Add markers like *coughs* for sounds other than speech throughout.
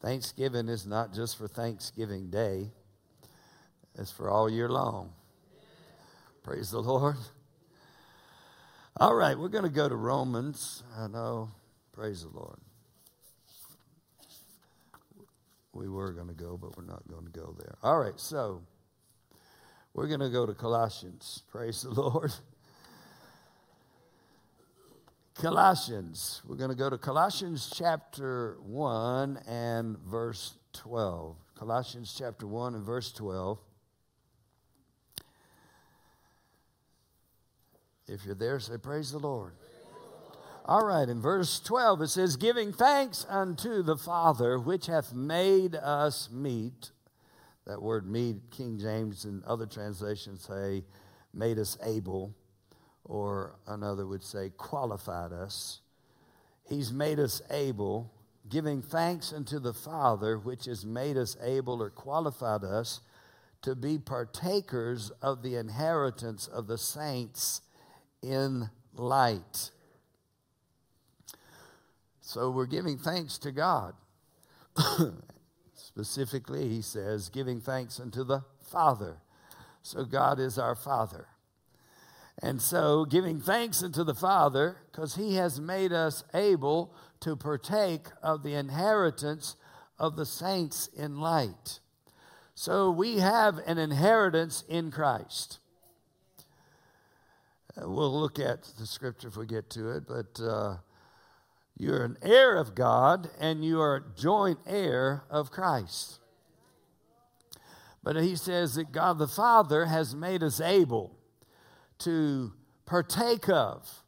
Thanksgiving is not just for Thanksgiving Day, it's for all year long. Praise the Lord. All right, we're going to go to Romans. I know. Praise the Lord. We were going to go, but we're not going to go there. All right, so we're going to go to Colossians. Praise the *laughs* Lord. Colossians. We're going to go to Colossians chapter 1 and verse 12. Colossians chapter 1 and verse 12. If you're there, say, Praise the Lord. All right, in verse 12 it says, Giving thanks unto the Father, which hath made us meet. That word meet, King James and other translations say, made us able, or another would say, qualified us. He's made us able, giving thanks unto the Father, which has made us able or qualified us to be partakers of the inheritance of the saints in light. So we're giving thanks to God. *coughs* Specifically, he says, giving thanks unto the Father. So God is our Father. And so, giving thanks unto the Father, because he has made us able to partake of the inheritance of the saints in light. So, we have an inheritance in Christ. Uh, we'll look at the scripture if we get to it, but uh, you're an heir of God and you are a joint heir of Christ. But he says that God the Father has made us able to partake of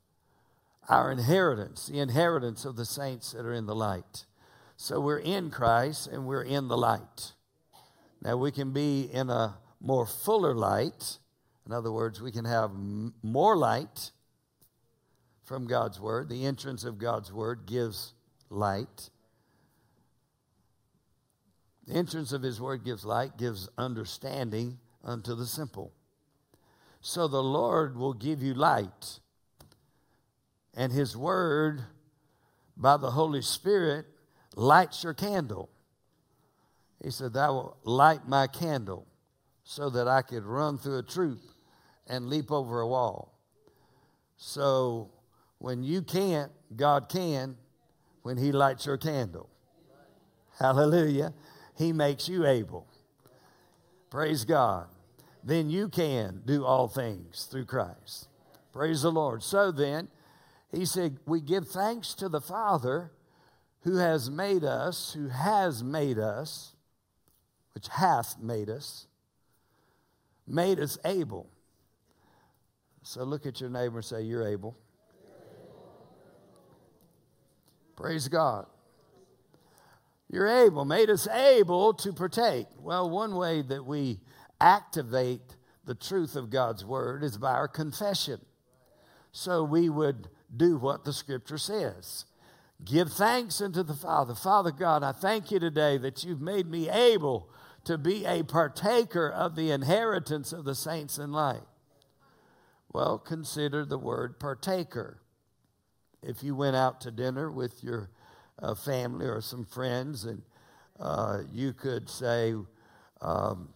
our inheritance, the inheritance of the saints that are in the light. So we're in Christ and we're in the light. Now we can be in a more fuller light. In other words, we can have m- more light from God's Word. The entrance of God's Word gives light. The entrance of His Word gives light, gives understanding unto the simple. So the Lord will give you light. And His Word, by the Holy Spirit, lights your candle. He said, Thou will light my candle so that I could run through a troop and leap over a wall. So when you can't, God can when He lights your candle. Hallelujah. He makes you able. Praise God. Then you can do all things through Christ. Praise the Lord. So then, He said, We give thanks to the Father who has made us, who has made us, which hath made us, made us able. So look at your neighbor and say, You're able. Praise God. You're able, made us able to partake. Well, one way that we activate the truth of God's word is by our confession. So we would do what the scripture says. Give thanks unto the Father. Father God, I thank you today that you've made me able to be a partaker of the inheritance of the saints in light. Well, consider the word partaker if you went out to dinner with your uh, family or some friends, and uh, you could say, um,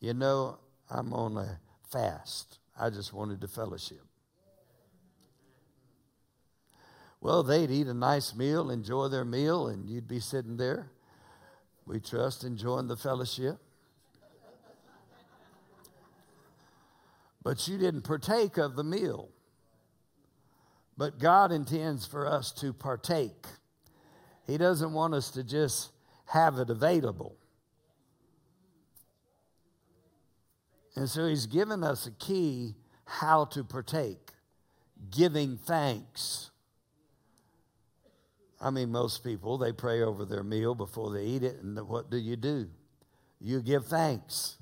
You know, I'm on a fast. I just wanted to fellowship. Well, they'd eat a nice meal, enjoy their meal, and you'd be sitting there, we trust, enjoying the fellowship. But you didn't partake of the meal. But God intends for us to partake. He doesn't want us to just have it available. And so He's given us a key how to partake giving thanks. I mean, most people, they pray over their meal before they eat it, and what do you do? You give thanks.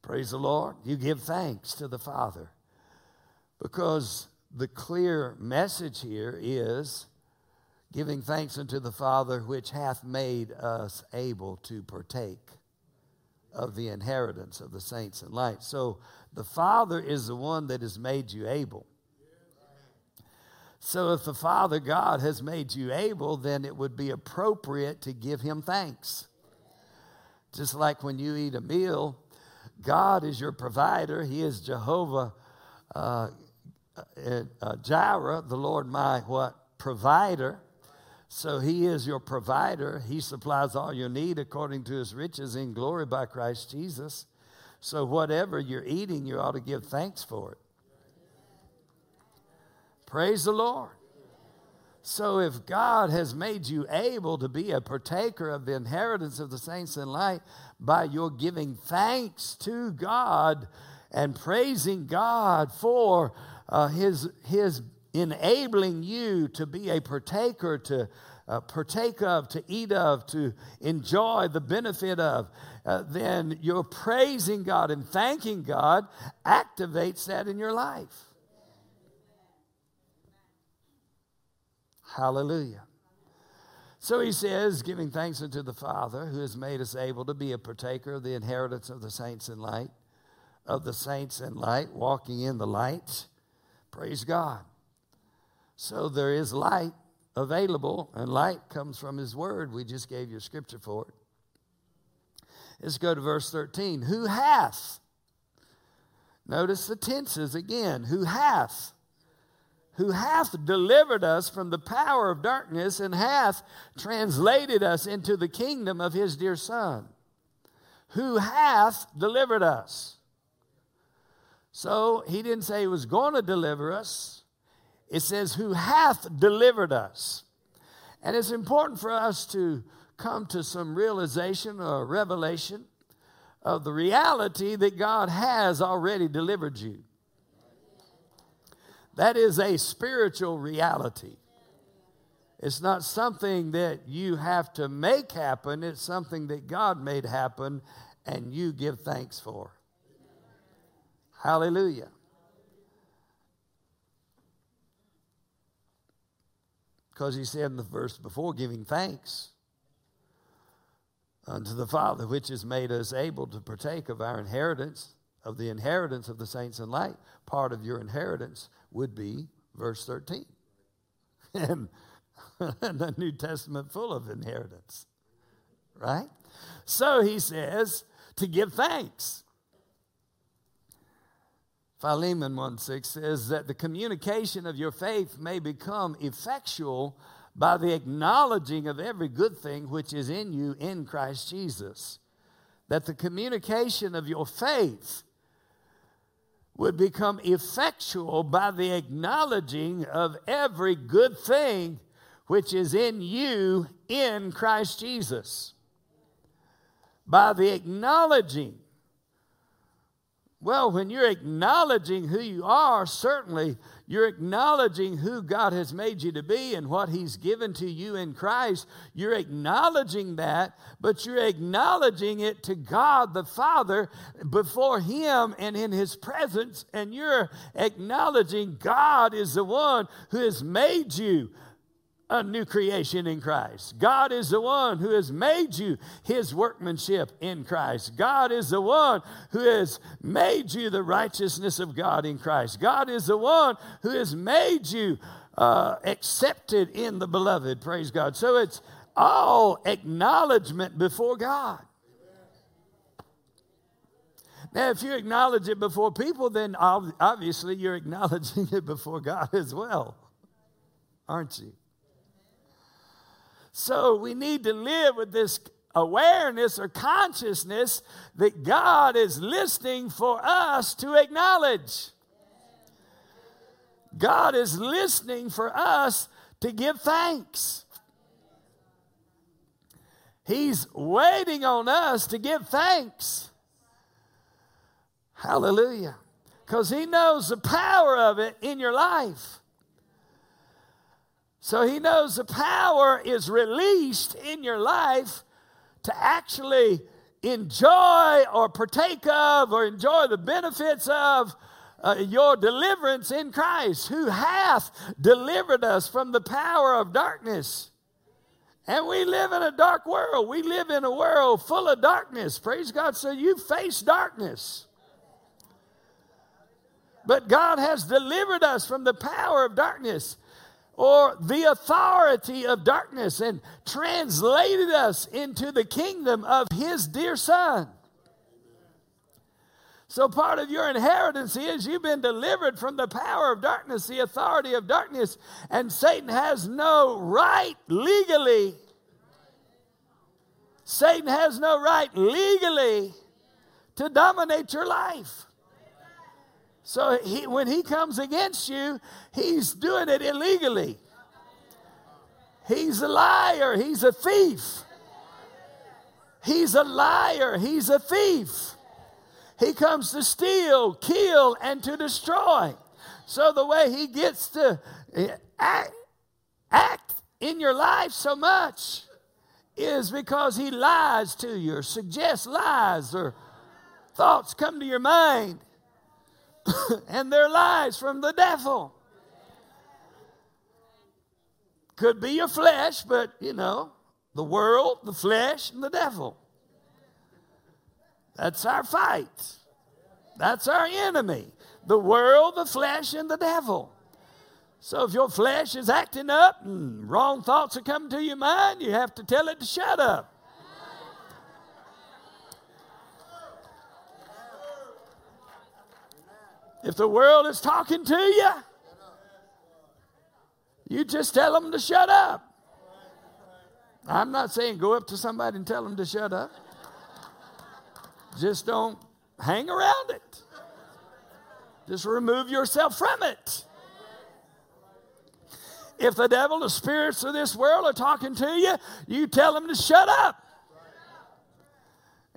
Praise the Lord. You give thanks to the Father because the clear message here is giving thanks unto the Father which hath made us able to partake of the inheritance of the saints in light. So the Father is the one that has made you able. So if the Father God has made you able, then it would be appropriate to give him thanks. Just like when you eat a meal, God is your provider. He is Jehovah uh, uh, Jireh, the Lord my what provider. So he is your provider. He supplies all your need according to his riches in glory by Christ Jesus. So whatever you're eating, you ought to give thanks for it. Praise the Lord. So if God has made you able to be a partaker of the inheritance of the saints in light by your giving thanks to God and praising God for uh, his, his enabling you to be a partaker, to uh, partake of, to eat of, to enjoy the benefit of, uh, then your praising God and thanking God activates that in your life. Hallelujah. So he says, giving thanks unto the Father who has made us able to be a partaker of the inheritance of the saints in light, of the saints in light, walking in the light. Praise God. So there is light available, and light comes from His Word. We just gave you scripture for it. Let's go to verse 13. Who hath? Notice the tenses again. Who hath? Who hath delivered us from the power of darkness and hath translated us into the kingdom of his dear Son. Who hath delivered us? So he didn't say he was going to deliver us. It says, who hath delivered us. And it's important for us to come to some realization or revelation of the reality that God has already delivered you. That is a spiritual reality. It's not something that you have to make happen, it's something that God made happen and you give thanks for. Hallelujah. Because he said in the verse before, giving thanks unto the Father, which has made us able to partake of our inheritance, of the inheritance of the saints in light. Part of your inheritance would be verse 13. *laughs* And *laughs* the New Testament full of inheritance, right? So he says to give thanks. Philemon 1 6 says that the communication of your faith may become effectual by the acknowledging of every good thing which is in you in Christ Jesus. That the communication of your faith would become effectual by the acknowledging of every good thing which is in you in Christ Jesus. By the acknowledging well, when you're acknowledging who you are, certainly you're acknowledging who God has made you to be and what He's given to you in Christ. You're acknowledging that, but you're acknowledging it to God the Father before Him and in His presence. And you're acknowledging God is the one who has made you a new creation in Christ. God is the one who has made you his workmanship in Christ. God is the one who has made you the righteousness of God in Christ. God is the one who has made you uh, accepted in the beloved. Praise God. So it's all acknowledgement before God. Now, if you acknowledge it before people, then obviously you're *laughs* acknowledging it before God as well, aren't you? So we need to live with this awareness or consciousness that God is listening for us to acknowledge. God is listening for us to give thanks. He's waiting on us to give thanks. Hallelujah. Because He knows the power of it in your life. So he knows the power is released in your life to actually enjoy or partake of or enjoy the benefits of uh, your deliverance in Christ, who hath delivered us from the power of darkness. And we live in a dark world. We live in a world full of darkness. Praise God. So you face darkness. But God has delivered us from the power of darkness or the authority of darkness and translated us into the kingdom of his dear son. So, part of your inheritance is you've been delivered from the power of darkness, the authority of darkness, and Satan has no right legally. Satan has no right legally to dominate your life. So he, when he comes against you, he's doing it illegally. He's a liar. He's a thief. He's a liar. He's a thief. He comes to steal, kill, and to destroy. So the way he gets to eh, act, act in your life so much is because he lies to you or suggests lies or thoughts come to your mind *laughs* and they're lies from the devil. Could be your flesh, but you know, the world, the flesh, and the devil. That's our fight. That's our enemy. The world, the flesh, and the devil. So if your flesh is acting up and wrong thoughts are coming to your mind, you have to tell it to shut up. If the world is talking to you, you just tell them to shut up. I'm not saying go up to somebody and tell them to shut up. Just don't hang around it. Just remove yourself from it. If the devil, the spirits of this world are talking to you, you tell them to shut up.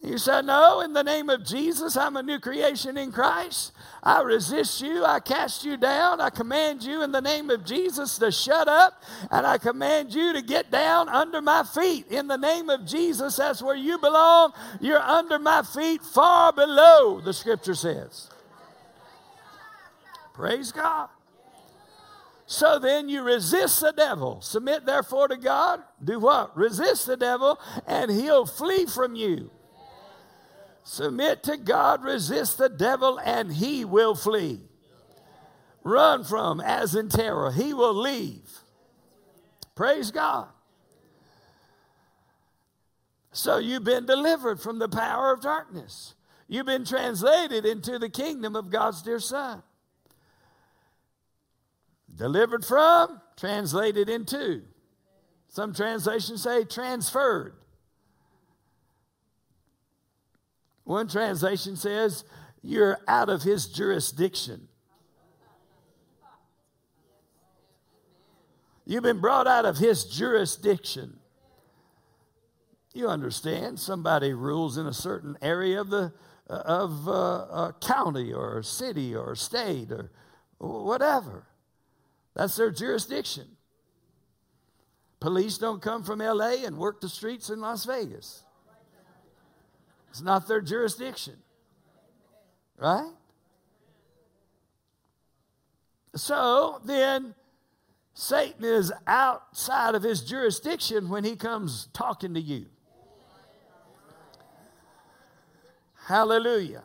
You said, No, in the name of Jesus, I'm a new creation in Christ. I resist you. I cast you down. I command you in the name of Jesus to shut up. And I command you to get down under my feet. In the name of Jesus, that's where you belong. You're under my feet, far below, the scripture says. Praise God. So then you resist the devil. Submit therefore to God. Do what? Resist the devil, and he'll flee from you. Submit to God, resist the devil, and he will flee. Run from as in terror, he will leave. Praise God. So you've been delivered from the power of darkness. You've been translated into the kingdom of God's dear Son. Delivered from, translated into. Some translations say transferred. One translation says, You're out of his jurisdiction. You've been brought out of his jurisdiction. You understand, somebody rules in a certain area of the uh, of uh, a county or a city or state or whatever. That's their jurisdiction. Police don't come from LA and work the streets in Las Vegas. It's not their jurisdiction. Right? So then, Satan is outside of his jurisdiction when he comes talking to you. Hallelujah.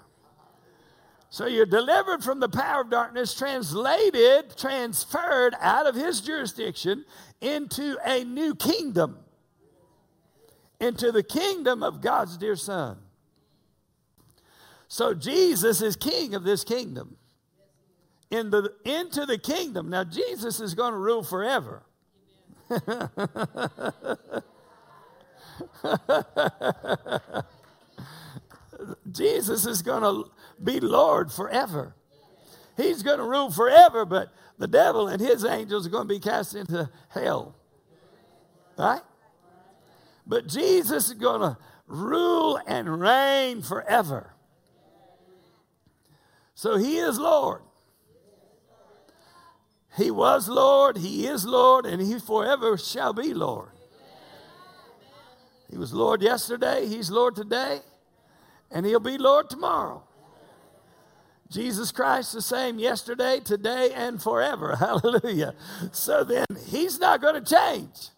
So you're delivered from the power of darkness, translated, transferred out of his jurisdiction into a new kingdom, into the kingdom of God's dear Son. So Jesus is king of this kingdom. In the, into the kingdom. Now, Jesus is going to rule forever. *laughs* Jesus is going to be Lord forever. He's going to rule forever, but the devil and his angels are going to be cast into hell. Right? But Jesus is going to rule and reign forever. So he is Lord. He was Lord, he is Lord, and he forever shall be Lord. He was Lord yesterday, he's Lord today, and he'll be Lord tomorrow. Jesus Christ the same yesterday, today, and forever. *laughs* Hallelujah. So then, he's not going to change.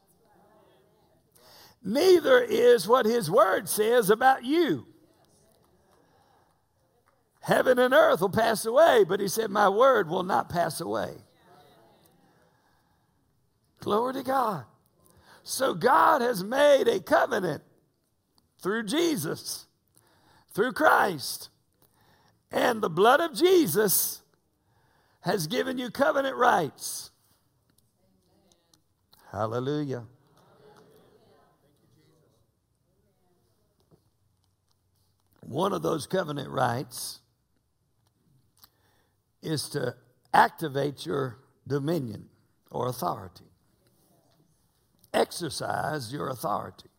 Neither is what his word says about you. Heaven and earth will pass away, but he said, My word will not pass away. Glory to God. So God has made a covenant through Jesus, through Christ. And the blood of Jesus has given you covenant rights. Hallelujah. One of those covenant rights is to activate your dominion or authority. Exercise your authority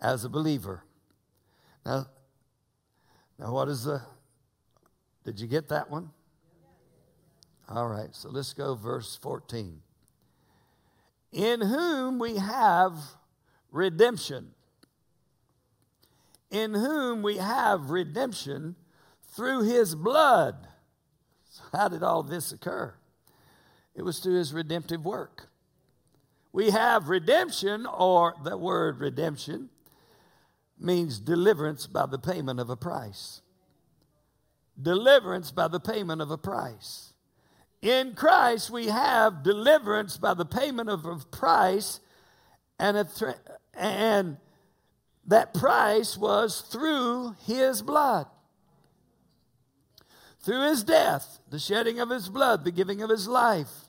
as a believer. Now, now what is the, did you get that one? All right, so let's go verse 14. In whom we have redemption. In whom we have redemption through his blood. How did all this occur? It was through his redemptive work. We have redemption, or the word redemption means deliverance by the payment of a price. Deliverance by the payment of a price. In Christ, we have deliverance by the payment of a price, and, a th- and that price was through his blood. Through his death, the shedding of his blood, the giving of his life,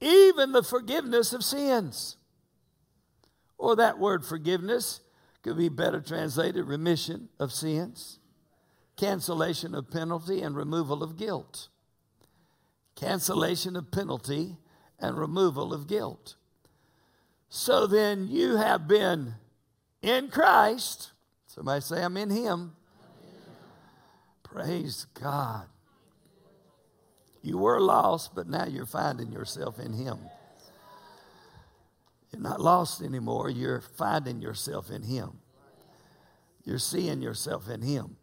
even the forgiveness of sins. Or that word forgiveness could be better translated remission of sins, cancellation of penalty, and removal of guilt. Cancellation of penalty and removal of guilt. So then you have been in Christ. Somebody say, I'm in Him. Praise God. You were lost, but now you're finding yourself in Him. You're not lost anymore. You're finding yourself in Him. You're seeing yourself in Him.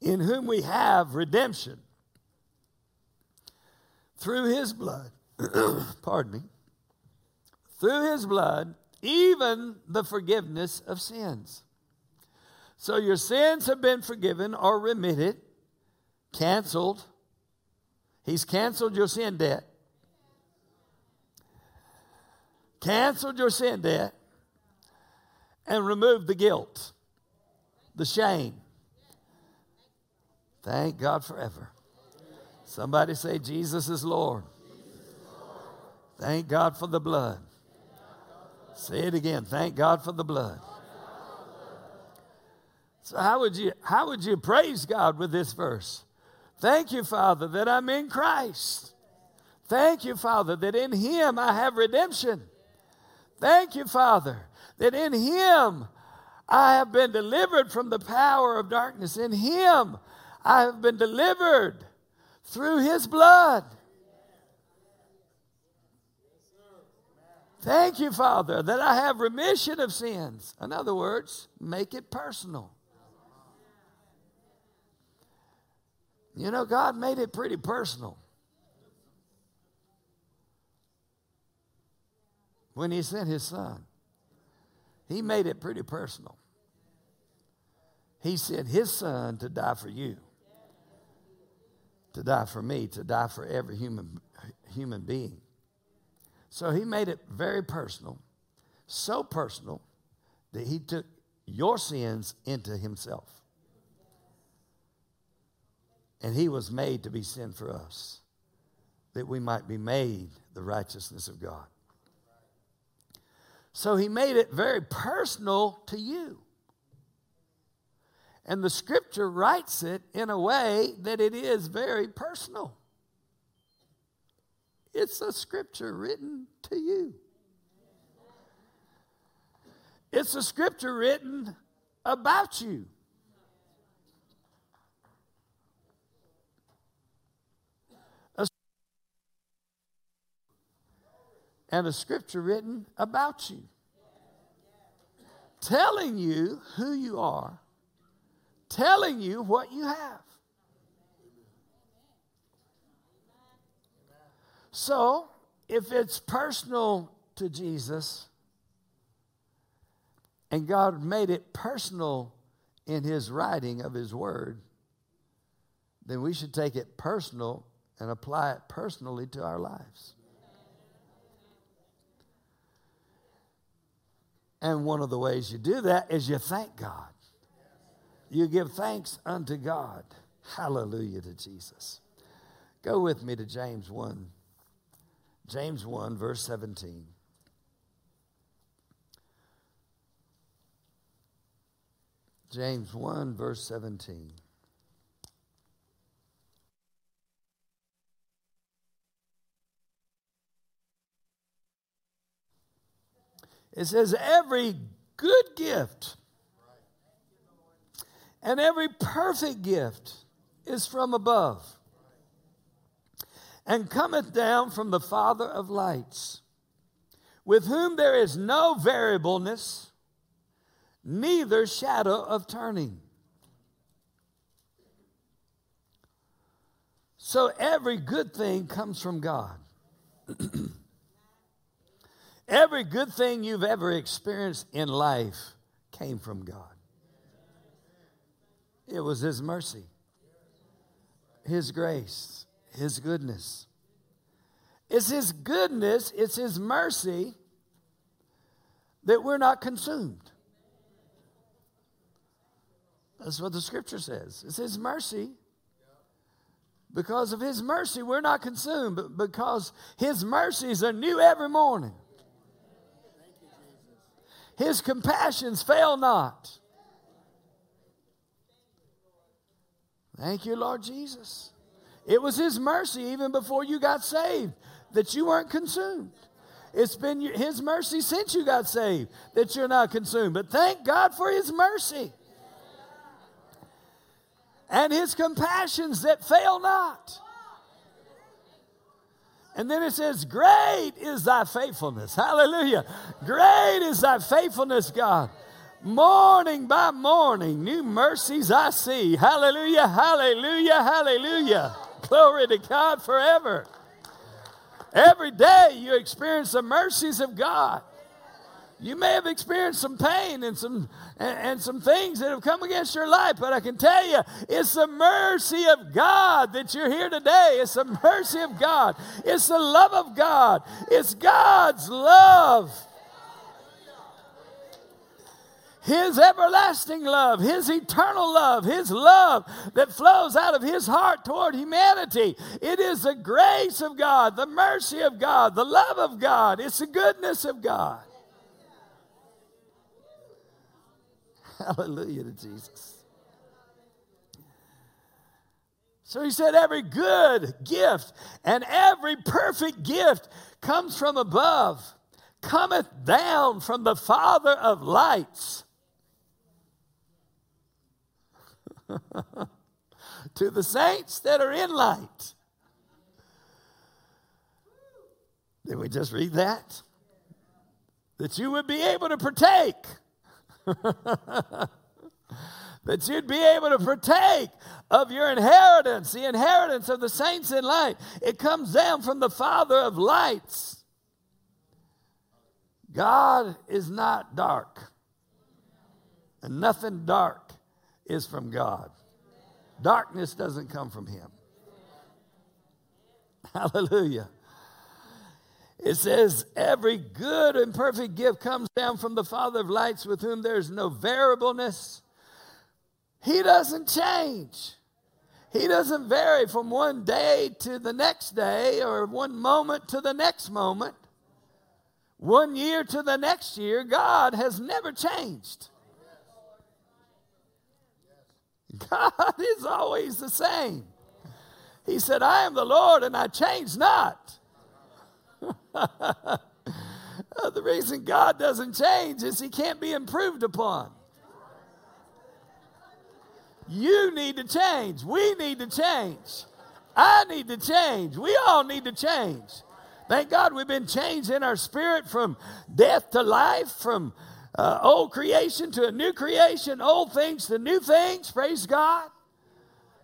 In whom we have redemption through His blood. *clears throat* Pardon me. Through His blood, even the forgiveness of sins. So your sins have been forgiven or remitted, canceled. He's canceled your sin debt. canceled your sin debt, and removed the guilt, the shame. Thank God forever. Somebody say, Jesus is Lord. Thank God for the blood. Say it again. Thank God for the blood. So how would you how would you praise God with this verse? Thank you, Father, that I'm in Christ. Thank you, Father, that in him I have redemption. Thank you, Father, that in Him I have been delivered from the power of darkness. In Him I have been delivered through His blood. Thank you, Father, that I have remission of sins. In other words, make it personal. You know, God made it pretty personal. when he sent his son. He made it pretty personal. He sent his son to die for you, to die for me, to die for every human, human being. So he made it very personal, so personal that he took your sins into himself. And he was made to be sin for us, that we might be made the righteousness of God. So he made it very personal to you. And the scripture writes it in a way that it is very personal. It's a scripture written to you. It's a scripture written about you. And a scripture written about you, telling you who you are, telling you what you have. So, if it's personal to Jesus, and God made it personal in His writing of His Word, then we should take it personal and apply it personally to our lives. And one of the ways you do that is you thank God. You give thanks unto God. Hallelujah to Jesus. Go with me to James 1. James 1, verse 17. James 1, verse 17. It says, Every good gift and every perfect gift is from above and cometh down from the Father of lights, with whom there is no variableness, neither shadow of turning. So every good thing comes from God. *clears throat* every good thing you've ever experienced in life came from God. It was His mercy, His grace, His goodness. It's His goodness, it's His mercy that we're not consumed. That's what the scripture says. It's His mercy. Because of His mercy, we're not consumed, but because His mercies are new every morning. His compassions fail not. Thank you, Lord Jesus. It was His mercy even before you got saved that you weren't consumed. It's been His mercy since you got saved that you're not consumed. But thank God for His mercy and His compassions that fail not. And then it says, Great is thy faithfulness. Hallelujah. Great is thy faithfulness, God. Morning by morning, new mercies I see. Hallelujah, hallelujah, hallelujah. Glory to God forever. Every day you experience the mercies of God. You may have experienced some pain and some and, and, some things that have come against your life, but I can tell you, it's the mercy of God that you're here today. It's the mercy of God. It's the love of God. It's God's love his everlasting love, His eternal love, His love that flows out of His heart toward humanity. It is the grace of God, the mercy of God, the love of God, it's the goodness of God. *laughs* Hallelujah to Jesus. So he said, Every good gift and every perfect gift comes from above, cometh down from the Father of lights *laughs* to the saints that are in light. Did we just read that? That you would be able to partake. *laughs* that you'd be able to partake of your inheritance, the inheritance of the saints in light. It comes down from the Father of lights. God is not dark, and nothing dark is from God. Darkness doesn't come from Him. *laughs* Hallelujah. It says, Every good and perfect gift comes down from the Father of lights, with whom there's no variableness. He doesn't change. He doesn't vary from one day to the next day or one moment to the next moment, one year to the next year. God has never changed. God *laughs* is always the same. He said, I am the Lord and I change not. *laughs* the reason God doesn't change is he can't be improved upon. You need to change. We need to change. I need to change. We all need to change. Thank God we've been changed in our spirit from death to life, from uh, old creation to a new creation, old things to new things. Praise God.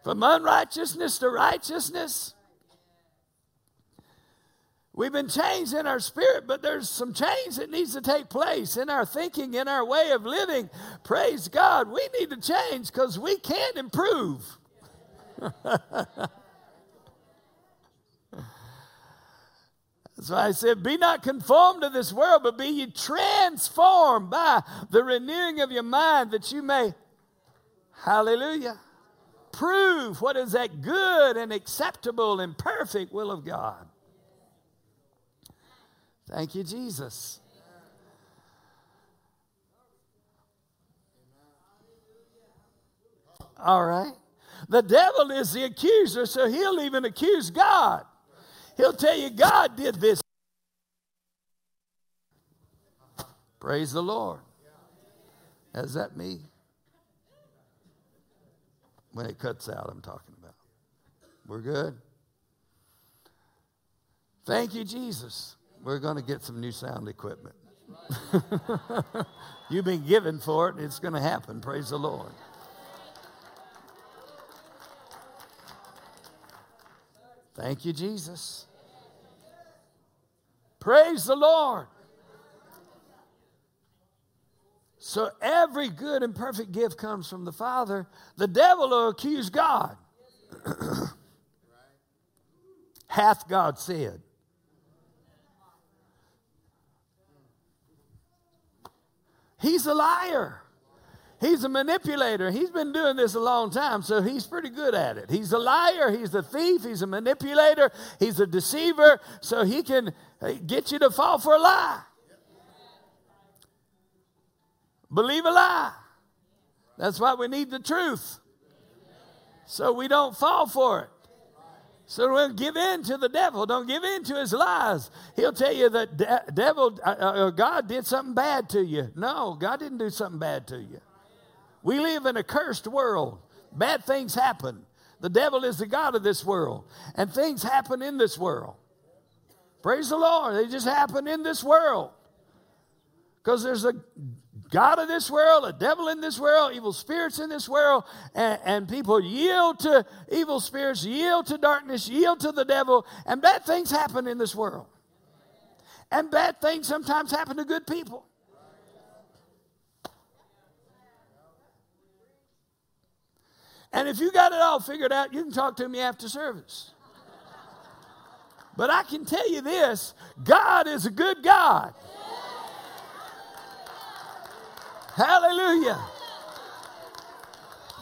From unrighteousness to righteousness. We've been changed in our spirit, but there's some change that needs to take place in our thinking, in our way of living. Praise God. We need to change because we can't improve. *laughs* That's why I said, Be not conformed to this world, but be ye transformed by the renewing of your mind that you may, hallelujah, prove what is that good and acceptable and perfect will of God. Thank you, Jesus. All right. The devil is the accuser, so he'll even accuse God. He'll tell you God did this. Praise the Lord. Is that me? When it cuts out, I'm talking about. We're good? Thank you, Jesus. We're going to get some new sound equipment. *laughs* You've been given for it, it's going to happen. Praise the Lord. Thank you, Jesus. Praise the Lord. So every good and perfect gift comes from the Father. The devil will accuse God. *clears throat* Hath God said? He's a liar. He's a manipulator. He's been doing this a long time, so he's pretty good at it. He's a liar. He's a thief. He's a manipulator. He's a deceiver, so he can uh, get you to fall for a lie. Believe a lie. That's why we need the truth, so we don't fall for it. So don't give in to the devil. Don't give in to his lies. He'll tell you that de- devil, uh, uh, God did something bad to you. No, God didn't do something bad to you. We live in a cursed world. Bad things happen. The devil is the God of this world, and things happen in this world. Praise the Lord. They just happen in this world. Because there's a God of this world, a devil in this world, evil spirits in this world, and, and, people yield to evil spirits, yield to darkness, yield to the devil, and bad things happen in this world. And bad things sometimes happen to good people. And if you got it all figured out, you can talk to me after service. But I can tell you this God is a good God. Hallelujah.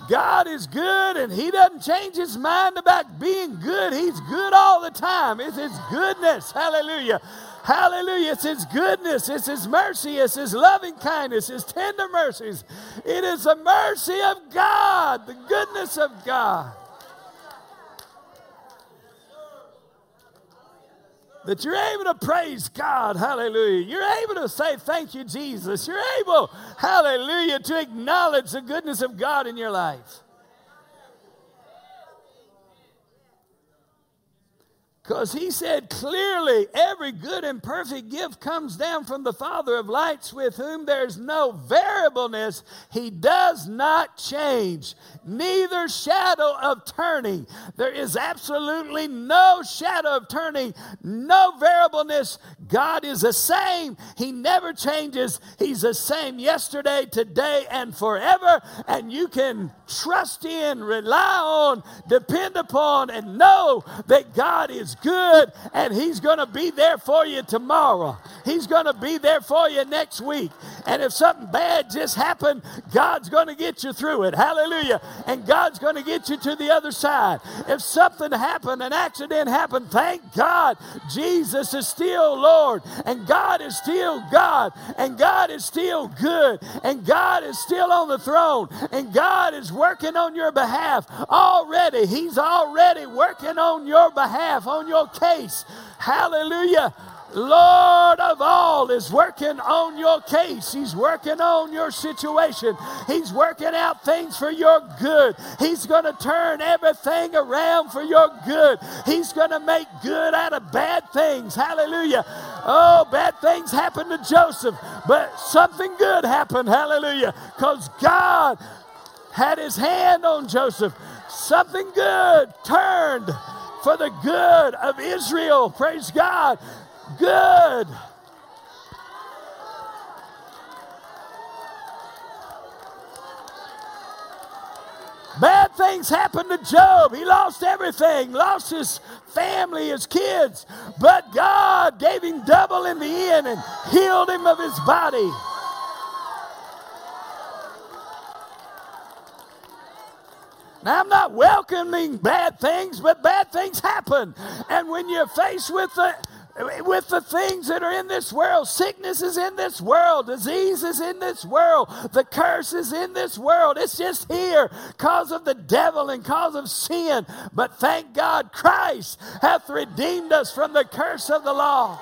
God is good and He doesn't change His mind about being good. He's good all the time. It's His goodness. Hallelujah. Hallelujah. It's His goodness, it's His mercy, it's His loving kindness, His tender mercies. It is the mercy of God, the goodness of God. That you're able to praise God, hallelujah. You're able to say, Thank you, Jesus. You're able, hallelujah, to acknowledge the goodness of God in your life. Because he said clearly, every good and perfect gift comes down from the Father of lights, with whom there's no variableness. He does not change, neither shadow of turning. There is absolutely no shadow of turning, no variableness. God is the same. He never changes. He's the same yesterday, today, and forever. And you can trust in, rely on, depend upon, and know that God is good and He's going to be there for you tomorrow. He's going to be there for you next week. And if something bad just happened, God's going to get you through it. Hallelujah. And God's going to get you to the other side. If something happened, an accident happened, thank God Jesus is still Lord and God is still God and God is still good and God is still on the throne and God is working on your behalf already. He's already working on your behalf, on your case. Hallelujah. Lord of all is working on your case. He's working on your situation. He's working out things for your good. He's going to turn everything around for your good. He's going to make good out of bad things. Hallelujah. Oh, bad things happened to Joseph, but something good happened. Hallelujah. Because God had his hand on Joseph. Something good turned for the good of Israel. Praise God. Good. Bad things happened to Job. He lost everything, lost his family, his kids. But God gave him double in the end and healed him of his body. Now, I'm not welcoming bad things, but bad things happen. And when you're faced with the with the things that are in this world. Sickness is in this world. Disease is in this world. The curse is in this world. It's just here because of the devil and cause of sin. But thank God Christ hath redeemed us from the curse of the law.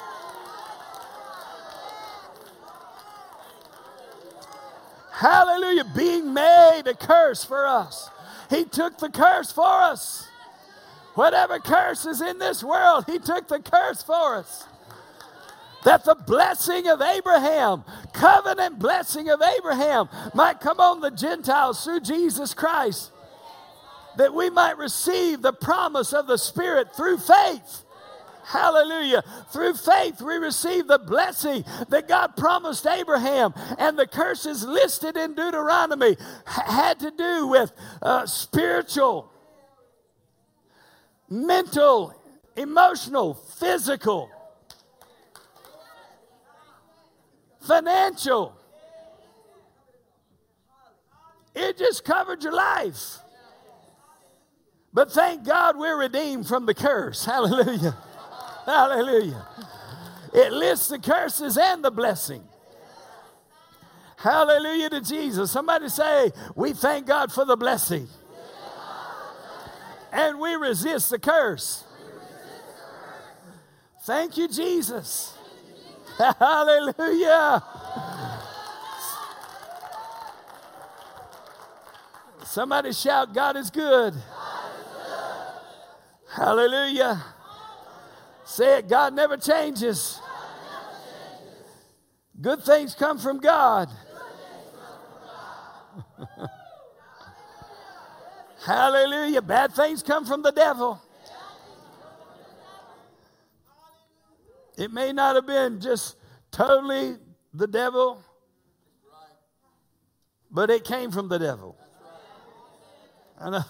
Hallelujah. Being made a curse for us. He took the curse for us. Whatever curse is in this world, He took the curse for us. That the blessing of Abraham, covenant blessing of Abraham, might come on the Gentiles through Jesus Christ. That we might receive the promise of the Spirit through faith. Hallelujah. Through faith, we receive the blessing that God promised Abraham. And the curses listed in Deuteronomy had to do with uh, spiritual, mental, emotional, physical, financial. It just covered your life. But thank God we're redeemed from the curse. *laughs* Hallelujah. Hallelujah. It lists the curses and the blessing. Hallelujah to Jesus. Somebody say, We thank God for the blessing. And we resist the curse. Thank you, Jesus. *laughs* Hallelujah. Somebody shout, God is good. Hallelujah. Say it, God never changes. Good things come from God. Hallelujah. Bad things come from the devil. It may not have been just totally the devil, but it came from the devil. I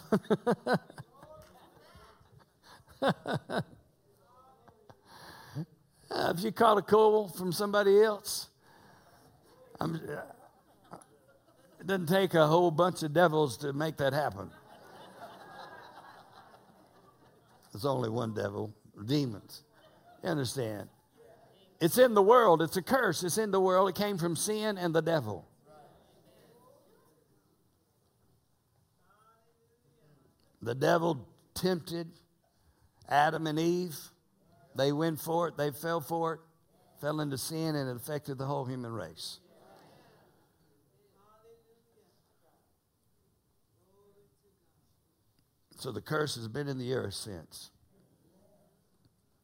know. *laughs* Uh, if you caught a cold from somebody else, uh, it doesn't take a whole bunch of devils to make that happen. There's only one devil, demons. You understand? It's in the world. It's a curse. It's in the world. It came from sin and the devil. The devil tempted Adam and Eve they went for it, they fell for it, fell into sin, and it affected the whole human race. So the curse has been in the earth since.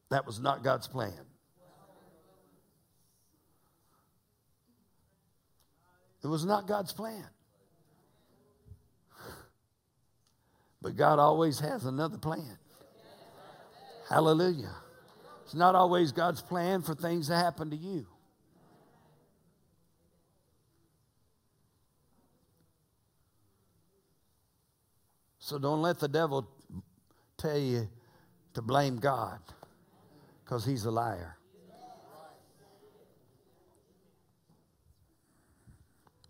That was not God's plan. It was not God's plan. But God always has another plan. Hallelujah. It's not always God's plan for things to happen to you. So don't let the devil tell you to blame God because he's a liar.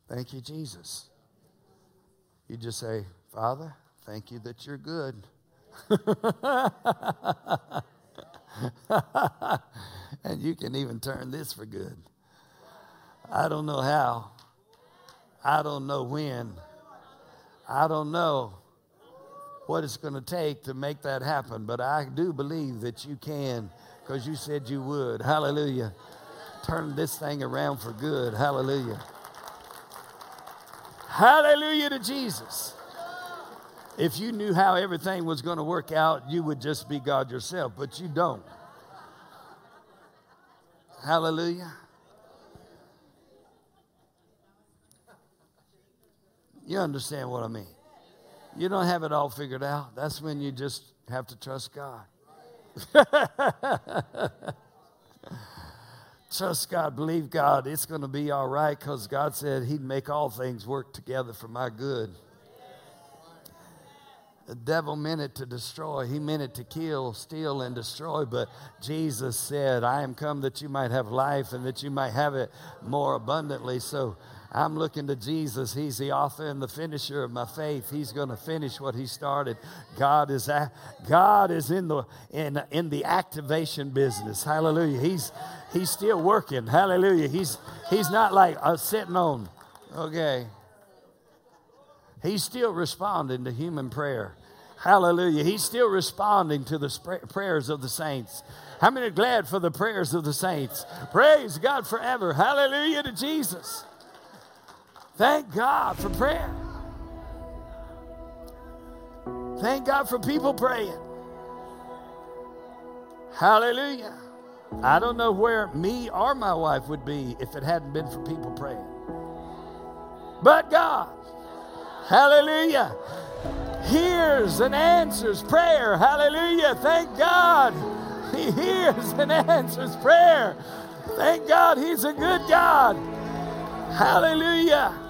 Thank you, Jesus. You just say, Father, thank you that you're good. *laughs* you can even turn this for good. I don't know how. I don't know when. I don't know what it's going to take to make that happen, but I do believe that you can because you said you would. Hallelujah. Turn this thing around for good. Hallelujah. Hallelujah to Jesus. If you knew how everything was going to work out, you would just be God yourself, but you don't. Hallelujah. You understand what I mean? You don't have it all figured out. That's when you just have to trust God. *laughs* trust God, believe God. It's going to be all right because God said He'd make all things work together for my good. The devil meant it to destroy. He meant it to kill, steal, and destroy. But Jesus said, I am come that you might have life and that you might have it more abundantly. So I'm looking to Jesus. He's the author and the finisher of my faith. He's going to finish what he started. God is a, God is in the in in the activation business. Hallelujah. He's he's still working. Hallelujah. He's he's not like uh, sitting on. Okay. He's still responding to human prayer. Hallelujah. He's still responding to the prayers of the saints. How many are glad for the prayers of the saints? Praise God forever. Hallelujah to Jesus. Thank God for prayer. Thank God for people praying. Hallelujah. I don't know where me or my wife would be if it hadn't been for people praying. But God, hallelujah, hears and answers prayer. Hallelujah. Thank God. He hears and answers prayer. Thank God He's a good God. Hallelujah.